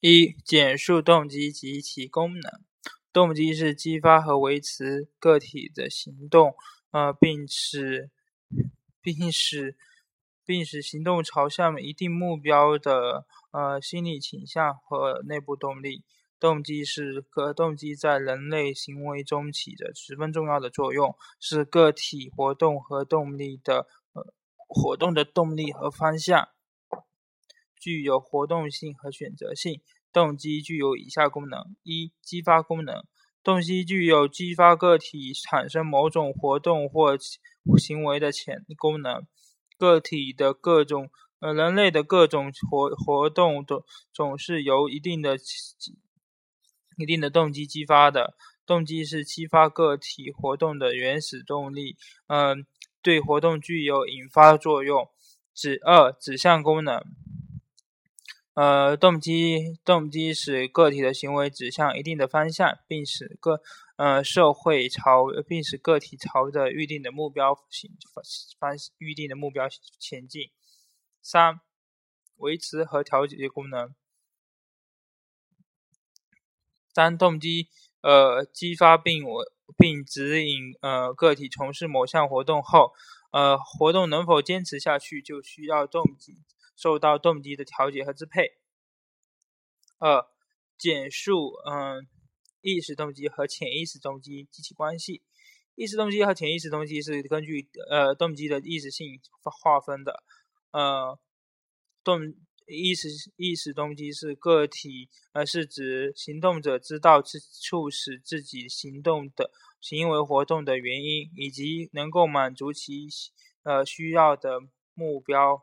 一、简述动机及其功能。动机是激发和维持个体的行动，呃，并使并使并使行动朝向一定目标的呃心理倾向和内部动力。动机是个动机在人类行为中起着十分重要的作用，是个体活动和动力的呃活动的动力和方向，具有活动性和选择性。动机具有以下功能：一、激发功能。动机具有激发个体产生某种活动或行为的潜功能。个体的各种呃人类的各种活活动总总是由一定的。一定的动机激发的动机是激发个体活动的原始动力，嗯，对活动具有引发作用。指二指向功能，呃，动机动机使个体的行为指向一定的方向，并使个呃社会朝，并使个体朝着预定的目标行方预定的目标前进。三维持和调节功能。当动机呃激发并我并指引呃个体从事某项活动后，呃活动能否坚持下去，就需要动机受到动机的调节和支配。二、简述嗯意识动机和潜意识动机及其关系。意识动机和潜意识动机是根据呃动机的意识性划分的。呃动。意识意识动机是个体，呃，是指行动者知道促促使自己行动的行为活动的原因，以及能够满足其呃需要的目标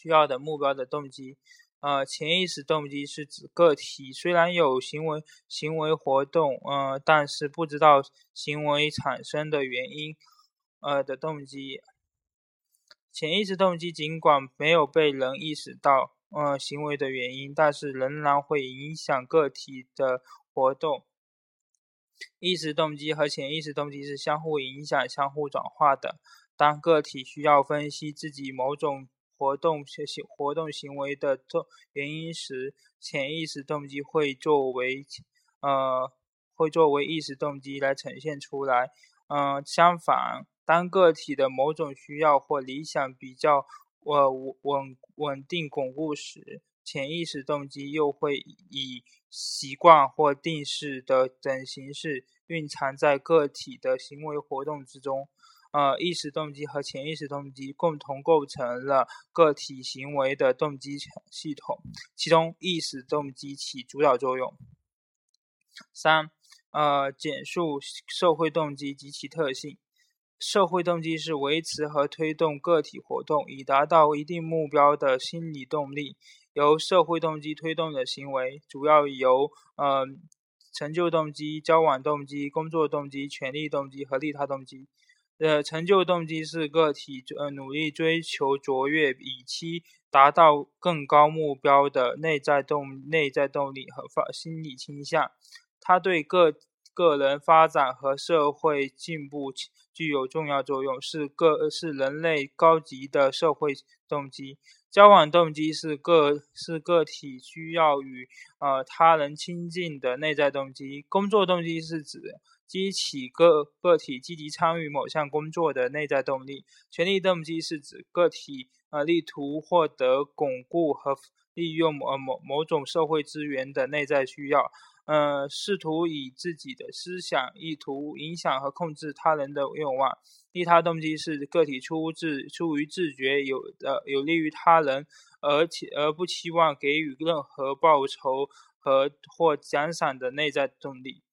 需要的目标的动机。呃，潜意识动机是指个体虽然有行为行为活动，呃，但是不知道行为产生的原因，呃的动机。潜意识动机尽管没有被人意识到，呃，行为的原因，但是仍然会影响个体的活动。意识动机和潜意识动机是相互影响、相互转化的。当个体需要分析自己某种活动行活动行为的动原因时，潜意识动机会作为呃会作为意识动机来呈现出来。嗯，相反。当个体的某种需要或理想比较呃稳稳定巩固时，潜意识动机又会以习惯或定式的等形式蕴藏在个体的行为活动之中。呃，意识动机和潜意识动机共同构成了个体行为的动机系统，其中意识动机起主导作用。三，呃，简述社会动机及其特性。社会动机是维持和推动个体活动以达到一定目标的心理动力。由社会动机推动的行为，主要由呃成就动机、交往动机、工作动机、权利动机和利他动机。呃，成就动机是个体呃努力追求卓越，以期达到更高目标的内在动内在动力和发心理倾向。它对个个人发展和社会进步。具有重要作用，是个是人类高级的社会动机。交往动机是个是个体需要与呃他人亲近的内在动机。工作动机是指激起个个体积极参与某项工作的内在动力。权力动机是指个体呃力图获得、巩固和利用某某某种社会资源的内在需要。呃，试图以自己的思想意图影响和控制他人的愿望。利他动机是个体出自出于自觉有呃有利于他人，而且而不期望给予任何报酬和或奖赏的内在动力。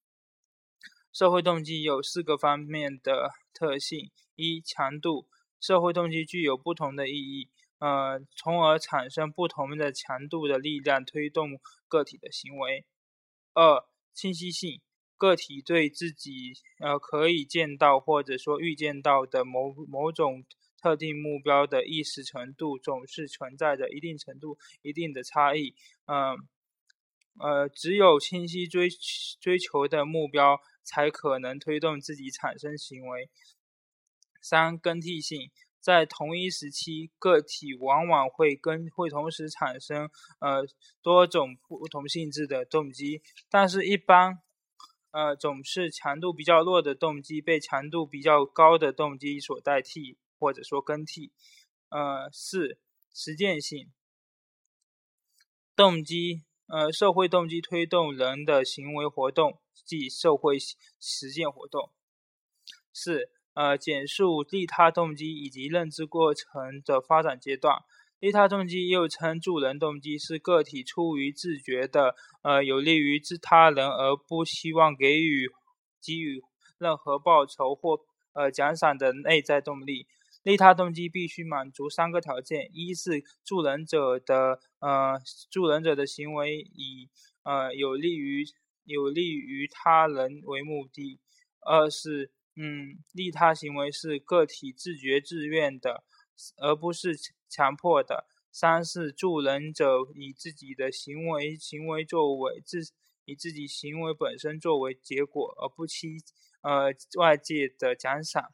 社会动机有四个方面的特性：一、强度，社会动机具有不同的意义，呃，从而产生不同的强度的力量推动个体的行为。二、清晰性，个体对自己呃可以见到或者说预见到的某某种特定目标的意识程度，总是存在着一定程度一定的差异。嗯，呃，只有清晰追追求的目标，才可能推动自己产生行为。三、更替性。在同一时期，个体往往会跟会同时产生呃多种不同性质的动机，但是一般呃总是强度比较弱的动机被强度比较高的动机所代替或者说更替。呃，四实践性动机，呃，社会动机推动人的行为活动，即社会实践活动。四，呃，简述利他动机以及认知过程的发展阶段。利他动机又称助人动机，是个体出于自觉的，呃，有利于自他人而不希望给予给予任何报酬或呃奖赏的内在动力。利他动机必须满足三个条件：一是助人者的呃助人者的行为以呃有利于有利于他人为目的；二是嗯利他行为是个体自觉自愿的，而不是强迫的；三是助人者以自己的行为行为作为自以自己行为本身作为结果，而不期呃外界的奖赏。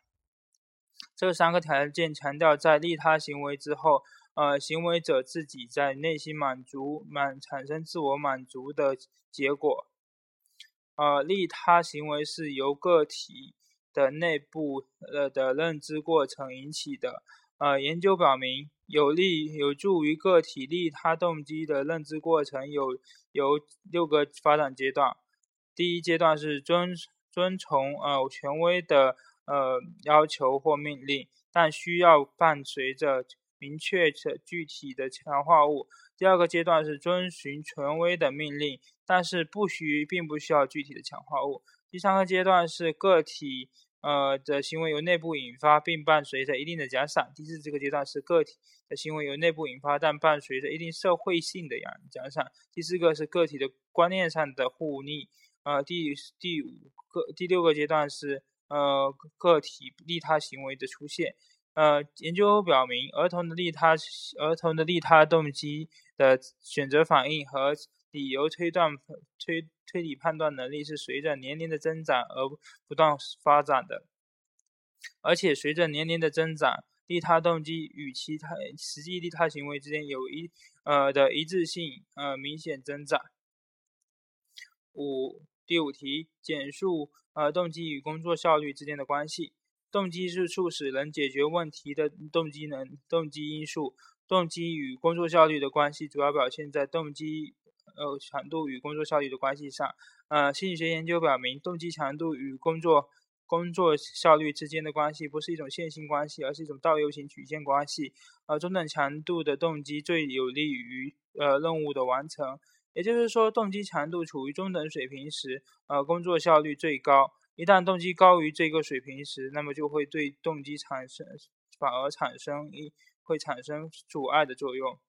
这三个条件强调，在利他行为之后，呃，行为者自己在内心满足、满产生自我满足的结果。呃，利他行为是由个体的内部呃的认知过程引起的。呃，研究表明，有利有助于个体利他动机的认知过程有有六个发展阶段。第一阶段是遵遵从呃权威的。呃，要求或命令，但需要伴随着明确的具体的强化物。第二个阶段是遵循权威的命令，但是不需并不需要具体的强化物。第三个阶段是个体呃的行为由内部引发，并伴随着一定的奖赏。第四这个阶段是个体的行为由内部引发，但伴随着一定社会性的奖奖赏。第四个是个体的观念上的互利。呃，第第五个第六个阶段是。呃，个体利他行为的出现。呃，研究表明，儿童的利他、儿童的利他动机的选择反应和理由推断、推推理判断能力是随着年龄的增长而不断发展的。而且，随着年龄的增长，利他动机与其他实际利他行为之间有一呃的一致性呃明显增长。五。第五题，简述呃动机与工作效率之间的关系。动机是促使人解决问题的动机能动机因素。动机与工作效率的关系主要表现在动机呃强度与工作效率的关系上。呃，心理学研究表明，动机强度与工作工作效率之间的关系不是一种线性关系，而是一种倒 U 型曲线关系。呃，中等强度的动机最有利于呃任务的完成。也就是说，动机强度处于中等水平时，呃，工作效率最高。一旦动机高于这个水平时，那么就会对动机产生反而产生一会产生阻碍的作用。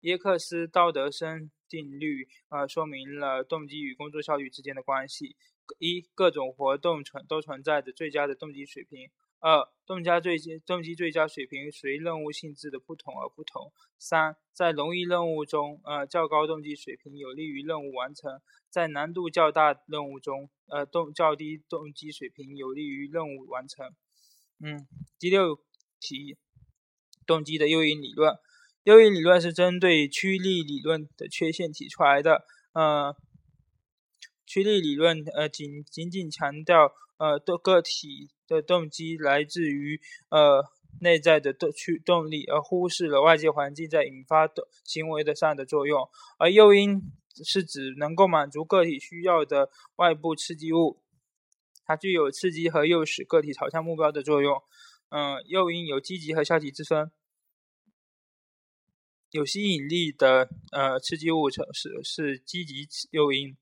耶克斯道德森定律呃说明了动机与工作效率之间的关系：一，各种活动存都存在着最佳的动机水平。二、动机最动机最佳水平随任务性质的不同而不同。三、在容易任务中，呃，较高动机水平有利于任务完成；在难度较大任务中，呃，动较低动机水平有利于任务完成。嗯，第六题，动机的诱因理论。诱因理论是针对趋力理论的缺陷提出来的。呃，驱力理论呃仅仅仅强调呃的个体。的动机来自于呃内在的动驱动力，而忽视了外界环境在引发的行为的上的作用。而诱因是指能够满足个体需要的外部刺激物，它具有刺激和诱使个体朝向目标的作用。嗯，诱因有积极和消极之分。有吸引力的呃刺激物是是积极诱因，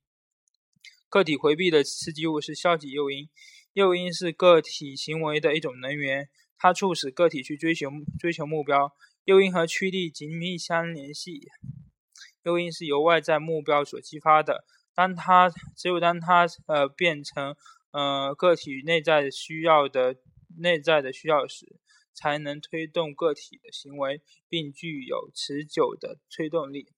个体回避的刺激物是消极诱因。诱因是个体行为的一种能源，它促使个体去追求追求目标。诱因和驱力紧密相联系。诱因是由外在目标所激发的，当它只有当它呃变成呃个体内在需要的内在的需要时，才能推动个体的行为，并具有持久的推动力。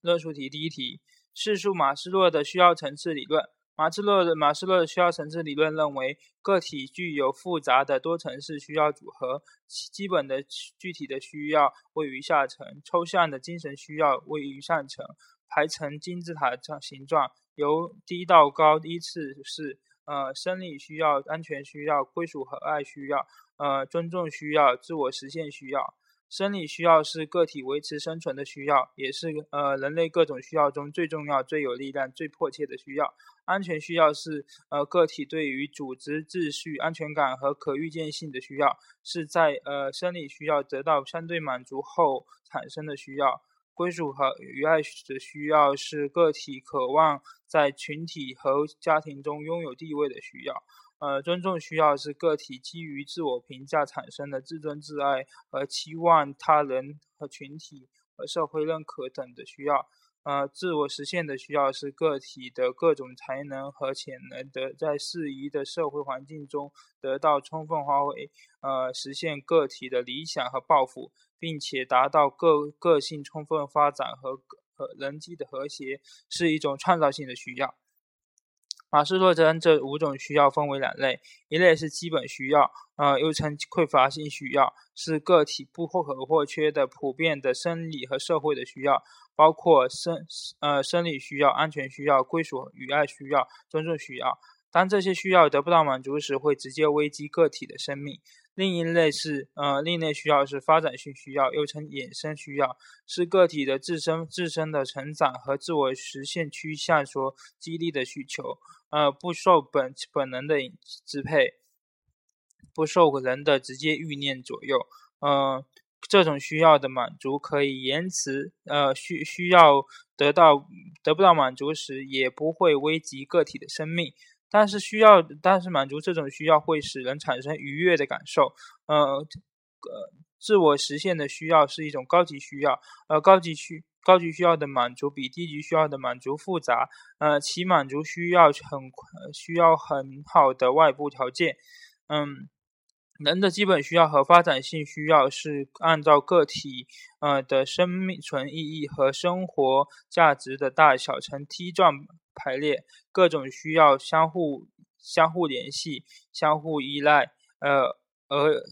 论述题第一题：试述马斯洛的需要层次理论。马斯洛的马斯洛的需要层次理论认为，个体具有复杂的多层次需要组合，基本的具体的需要位于下层，抽象的精神需要位于上层，排成金字塔状形状，由低到高依次是呃生理需要、安全需要、归属和爱需要、呃尊重需要、自我实现需要。生理需要是个体维持生存的需要，也是呃人类各种需要中最重要、最有力量、最迫切的需要。安全需要是呃个体对于组织秩序、安全感和可预见性的需要，是在呃生理需要得到相对满足后产生的需要。归属和与爱的需要是个体渴望在群体和家庭中拥有地位的需要。呃，尊重需要是个体基于自我评价产生的自尊自爱和期望他人和群体和社会认可等的需要。呃，自我实现的需要是个体的各种才能和潜能的在适宜的社会环境中得到充分发挥，呃，实现个体的理想和抱负，并且达到个个性充分发展和和人际的和谐，是一种创造性的需要。马斯洛将这五种需要分为两类，一类是基本需要，呃，又称匮乏性需要，是个体不可或缺的普遍的生理和社会的需要，包括生呃生理需要、安全需要、归属与爱需要、尊重需要。当这些需要得不到满足时，会直接危及个体的生命。另一类是，呃，另一类需要是发展性需要，又称衍生需要，是个体的自身自身的成长和自我实现趋向所激励的需求，呃，不受本本能的支配，不受人的直接欲念左右，呃，这种需要的满足可以延迟，呃，需需要得到得不到满足时，也不会危及个体的生命。但是需要，但是满足这种需要会使人产生愉悦的感受。呃，呃，自我实现的需要是一种高级需要。呃，高级需高级需要的满足比低级需要的满足复杂。呃，其满足需要很需要很好的外部条件。嗯，人的基本需要和发展性需要是按照个体呃的生命存意义和生活价值的大小呈梯状。排列各种需要相互相互联系、相互依赖，呃，而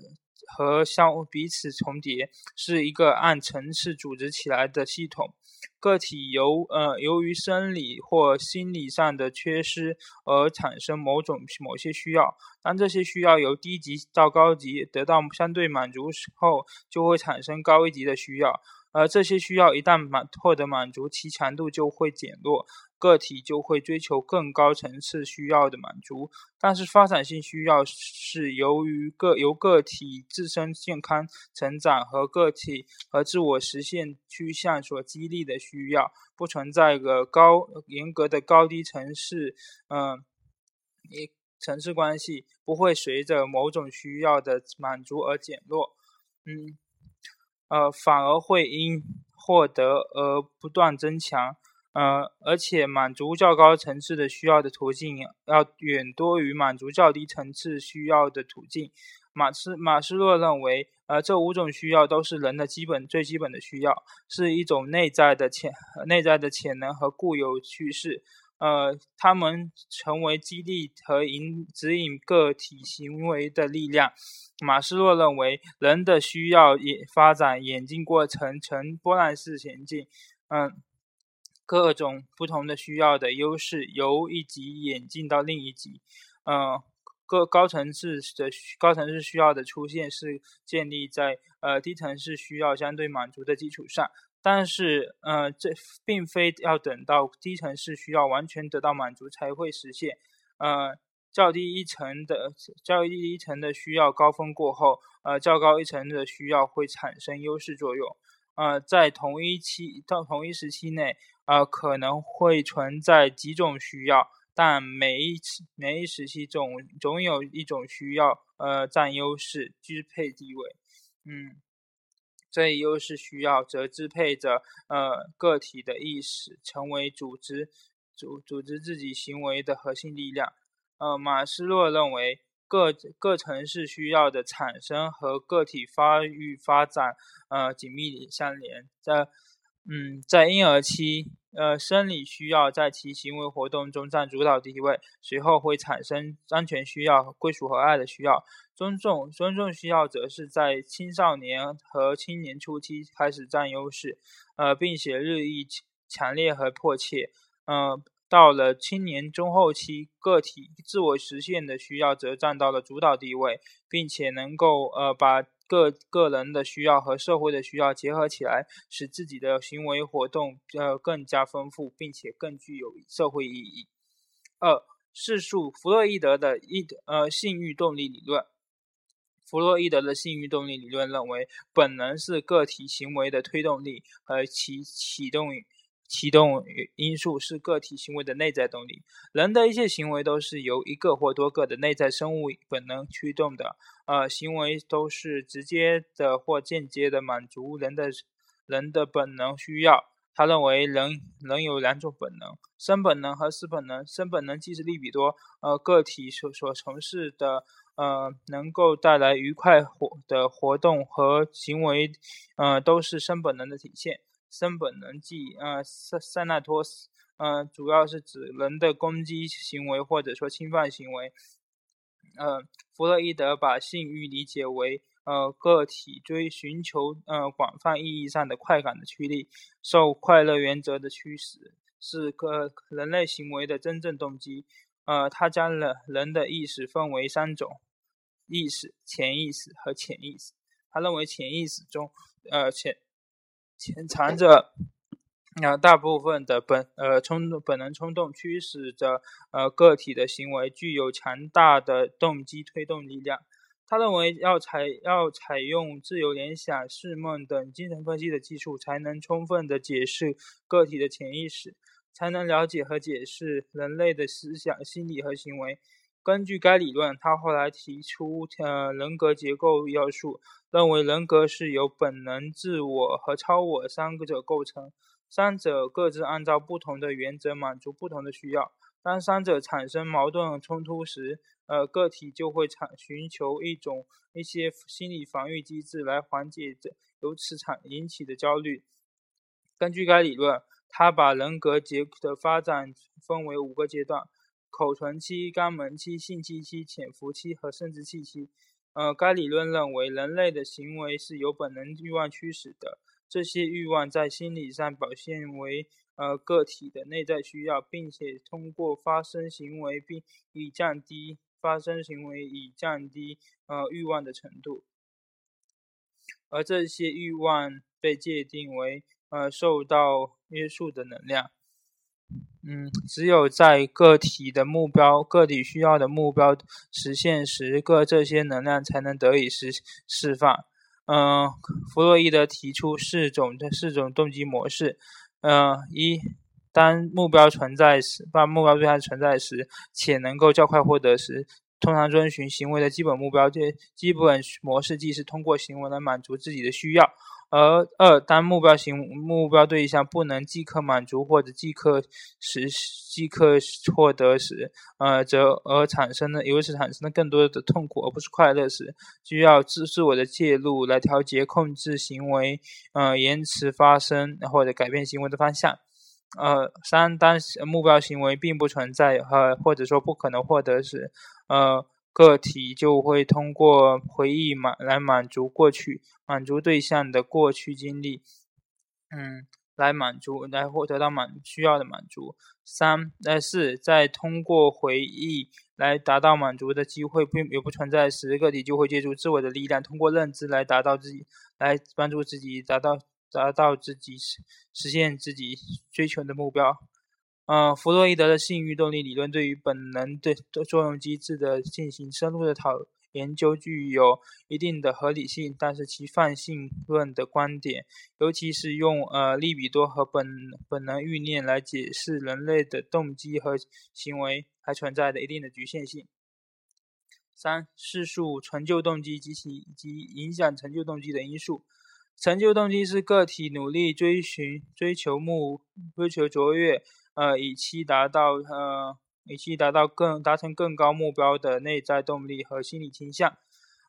和相互彼此重叠，是一个按层次组织起来的系统。个体由呃由于生理或心理上的缺失而产生某种某些需要，当这些需要由低级到高级得到相对满足时候，就会产生高一级的需要。而这些需要一旦满获得满足，其强度就会减弱。个体就会追求更高层次需要的满足，但是发展性需要是由于个由个体自身健康成长和个体和自我实现趋向所激励的需要，不存在个高严格的高低层次，嗯，一层次关系不会随着某种需要的满足而减弱，嗯，呃，反而会因获得而不断增强。呃，而且满足较高层次的需要的途径要远多于满足较低层次需要的途径。马斯马斯洛认为，呃，这五种需要都是人的基本最基本的需要，是一种内在的潜内在的潜能和固有趋势。呃，他们成为激励和引指引个体行为的力量。马斯洛认为，人的需要演发展演进过程呈波浪式前进。嗯。各种不同的需要的优势由一级演进到另一级，呃，各高层次的高层次需要的出现是建立在呃低层次需要相对满足的基础上，但是呃这并非要等到低层次需要完全得到满足才会实现，呃较低一层的较低一层的需要高峰过后，呃较高一层的需要会产生优势作用，呃在同一期到同一时期内。呃，可能会存在几种需要，但每一次每一时期总总有一种需要呃占优势，支配地位。嗯，这一优势需要则支配着呃个体的意识，成为组织组组织自己行为的核心力量。呃，马斯洛认为各各层次需要的产生和个体发育发展呃紧密相连。在嗯，在婴儿期，呃，生理需要在其行为活动中占主导地位，随后会产生安全需要、归属和爱的需要。尊重尊重需要则是在青少年和青年初期开始占优势，呃，并且日益强烈和迫切。嗯，到了青年中后期，个体自我实现的需要则占到了主导地位，并且能够呃把。个个人的需要和社会的需要结合起来，使自己的行为活动呃更加丰富，并且更具有社会意义。二、叙述弗洛伊德的一呃性欲动力理论。弗洛伊德的性欲动力理论认为，本能是个体行为的推动力和其启动。启动因素是个体行为的内在动力。人的一切行为都是由一个或多个的内在生物本能驱动的，呃，行为都是直接的或间接的满足人的人的本能需要。他认为人人有两种本能：生本能和死本能。生本能既是利比多，呃，个体所所从事的，呃，能够带来愉快活的活动和行为，呃，都是生本能的体现。生本能即呃塞塞纳托斯，呃主要是指人的攻击行为或者说侵犯行为。呃，弗洛伊德把性欲理解为呃个体追寻求呃广泛意义上的快感的驱力，受快乐原则的驱使，是个人类行为的真正动机。呃，他将了人的意识分为三种：意识、潜意识和潜意识。他认为潜意识中，呃潜潜藏着呃大部分的本呃冲动本能冲动，驱使着呃个体的行为，具有强大的动机推动力量。他认为要采要采用自由联想、释梦等精神分析的技术，才能充分的解释个体的潜意识，才能了解和解释人类的思想、心理和行为。根据该理论，他后来提出呃人格结构要素，认为人格是由本能、自我和超我三个者构成，三者各自按照不同的原则满足不同的需要。当三者产生矛盾冲突时，呃个体就会产寻求一种一些心理防御机制来缓解这由此产引起的焦虑。根据该理论，他把人格结的发展分为五个阶段。口唇期、肛门期、性器期、潜伏期和生殖器期。呃，该理论认为，人类的行为是由本能欲望驱使的。这些欲望在心理上表现为呃个体的内在需要，并且通过发生行为并以降低发生行为以降低呃欲望的程度。而这些欲望被界定为呃受到约束的能量。嗯，只有在个体的目标、个体需要的目标实现时，各这些能量才能得以释释放。嗯，弗洛伊德提出四种的四种动机模式。嗯，一，当目标存在时，当目标对象存在时，且能够较快获得时，通常遵循行为的基本目标。这基本模式即是通过行为来满足自己的需要。而二，当目标行目标对象不能即刻满足或者即刻实即刻获得时，呃，则而产生的由此产生的更多的痛苦而不是快乐时，需要自自我的介入来调节控制行为，呃，延迟发生或者改变行为的方向。呃，三，当目标行为并不存在和或者说不可能获得时，呃。个体就会通过回忆满来满足过去满足对象的过去经历，嗯，来满足来获得到满需要的满足。三，呃四，在通过回忆来达到满足的机会并也不存在时，个体就会借助自我的力量，通过认知来达到自己，来帮助自己达到达到自己实实现自己追求的目标。呃，弗洛伊德的性欲动力理论对于本能的作用机制的进行深入的讨研究具有一定的合理性，但是其泛性论的观点，尤其是用呃利比多和本本能欲念来解释人类的动机和行为，还存在着一定的局限性。三、叙述成就动机及其及影响成就动机的因素。成就动机是个体努力追寻、追求目、追求卓越。呃，以期达到呃，以期达到更达成更高目标的内在动力和心理倾向。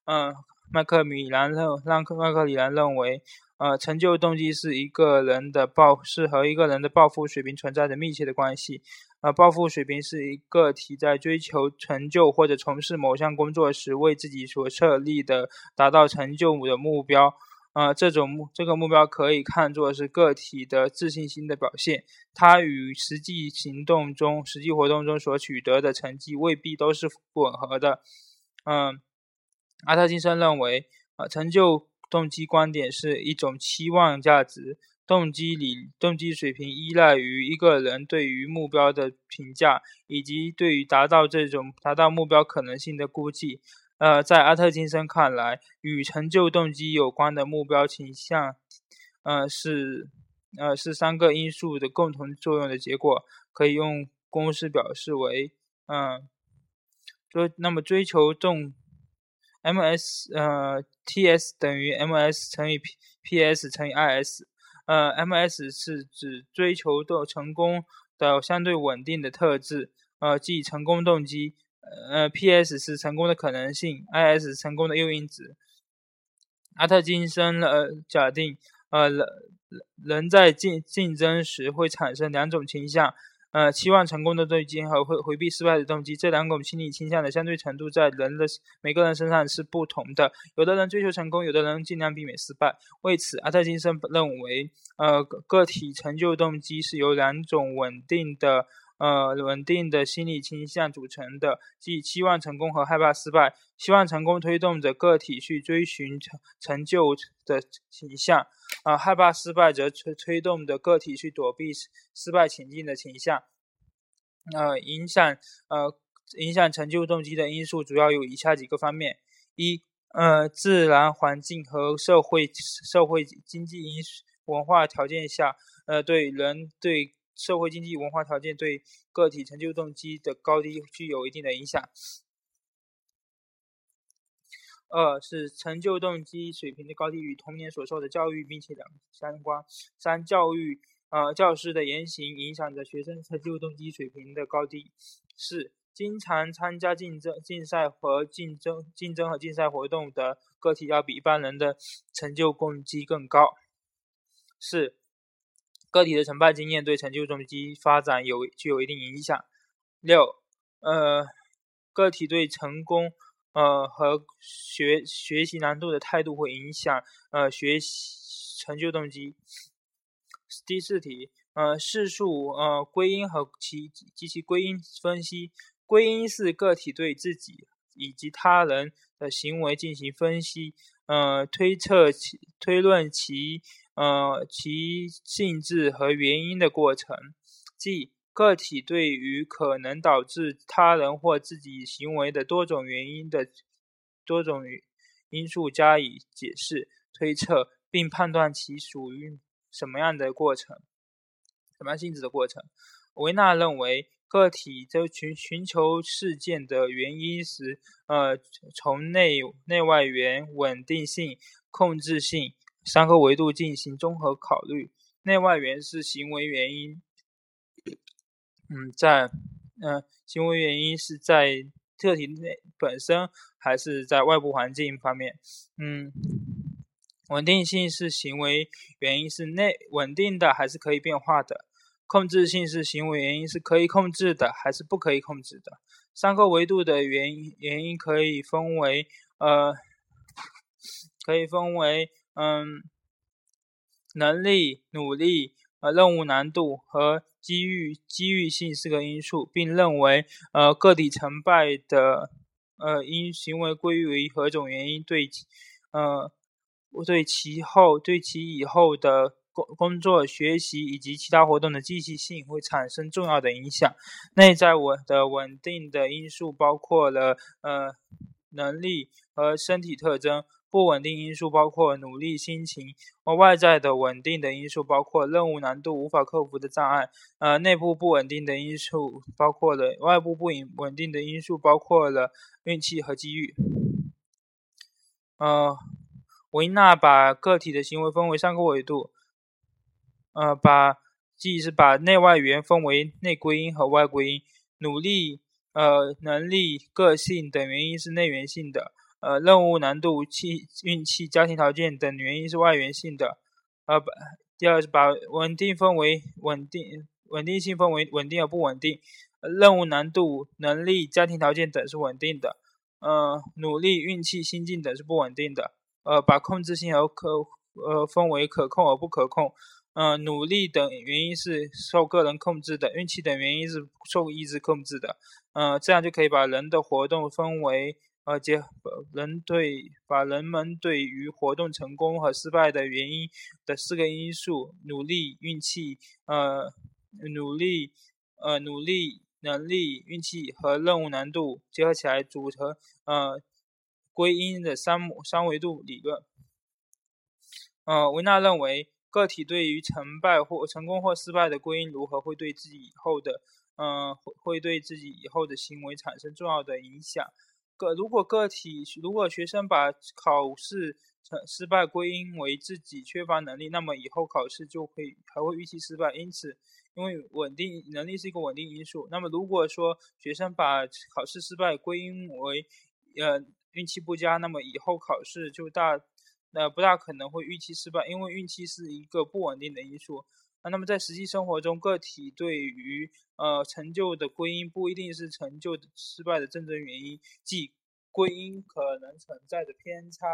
嗯，麦克米兰认让麦克里兰认为，呃，成就动机是一个人的抱是和一个人的抱负水平存在着密切的关系。呃，抱负水平是一个体在追求成就或者从事某项工作时为自己所设立的达到成就的目标。呃，这种目这个目标可以看作是个体的自信心的表现。它与实际行动中、实际活动中所取得的成绩未必都是吻合的。嗯，阿特金森认为，呃，成就动机观点是一种期望价值。动机理动机水平依赖于一个人对于目标的评价，以及对于达到这种达到目标可能性的估计。呃，在阿特金森看来，与成就动机有关的目标倾向，呃，是呃是三个因素的共同作用的结果，可以用公式表示为，嗯，追那么追求动，ms 呃 ts 等于 ms 乘以 ps 乘以 is，呃 ms 是指追求的成功的相对稳定的特质，呃，即成功动机。呃，P.S. 是成功的可能性，I.S. 成功的诱因值。阿特金森呃假定，呃人人在竞竞争时会产生两种倾向，呃期望成功的动机和回回避失败的动机。这两种心理倾向的相对程度在人的每个人身上是不同的。有的人追求成功，有的人尽量避免失败。为此，阿特金森认为，呃个体成就动机是由两种稳定的。呃，稳定的心理倾向组成的，即期望成功和害怕失败。希望成功推动着个体去追寻成成就的倾向，啊，害怕失败则推推动着个体去躲避失败前进的倾向。呃，影响呃影响成就动机的因素主要有以下几个方面：一，呃，自然环境和社会社会经济因素文化条件下，呃，对人对。社会经济文化条件对个体成就动机的高低具有一定的影响。二是成就动机水平的高低与童年所受的教育密切相关。三教育呃教师的言行影响着学生成就动机水平的高低。四经常参加竞争竞赛和竞争竞争和竞赛活动的个体要比一般人的成就动机更高。四。个体的成败经验对成就动机发展有具有一定影响。六，呃，个体对成功，呃和学学习难度的态度会影响，呃学习成就动机。第四题，呃，试述，呃，归因和其及其归因分析。归因是个体对自己以及他人的行为进行分析，呃，推测其推论其。呃，其性质和原因的过程，即个体对于可能导致他人或自己行为的多种原因的多种因素加以解释、推测，并判断其属于什么样的过程、什么样性质的过程。维纳认为，个体在寻寻求事件的原因时，呃，从内内外源、稳定性、控制性。三个维度进行综合考虑，内外源是行为原因，嗯，在嗯，行为原因是在个体内本身还是在外部环境方面，嗯，稳定性是行为原因是内稳定的还是可以变化的，控制性是行为原因是可以控制的还是不可以控制的。三个维度的原因原因可以分为呃，可以分为。嗯，能力、努力、呃，任务难度和机遇、机遇性四个因素，并认为，呃，个体成败的，呃，因行为归于何种原因，对，呃，对其后、对其以后的工工作、学习以及其他活动的积极性会产生重要的影响。内在稳的稳定的因素包括了，呃，能力和身体特征。不稳定因素包括努力、心情；而外在的稳定的因素包括任务难度、无法克服的障碍。呃，内部不稳定的因素包括了外部不稳定的因素包括了运气和机遇。呃，维纳把个体的行为分为三个维度，呃，把即是把内外源分为内归因和外归因。努力、呃，能力、个性等原因是内源性的。呃，任务难度、气运气、家庭条件等原因是外源性的。呃，第二是把稳定分为稳定、稳定性分为稳定和不稳定，任务难度、能力、家庭条件等是稳定的，呃，努力、运气、心境等是不稳定的。呃，把控制性和可呃分为可控和不可控。嗯，努力等原因是受个人控制的，运气等原因是受意志控制的。嗯，这样就可以把人的活动分为呃结人对把人们对于活动成功和失败的原因的四个因素：努力、运气、呃努力、呃努力能力、运气和任务难度结合起来组成呃归因的三三维度理论。呃，维纳认为。个体对于成败或成功或失败的归因如何，会对自己以后的，嗯，会会对自己以后的行为产生重要的影响。个如果个体如果学生把考试成失败归因为自己缺乏能力，那么以后考试就会还会预期失败。因此，因为稳定能力是一个稳定因素，那么如果说学生把考试失败归因为呃运气不佳，那么以后考试就大。那不大可能会预期失败，因为运气是一个不稳定的因素。啊，那么在实际生活中，个体对于呃成就的归因不一定是成就失败的真正原因，即归因可能存在的偏差。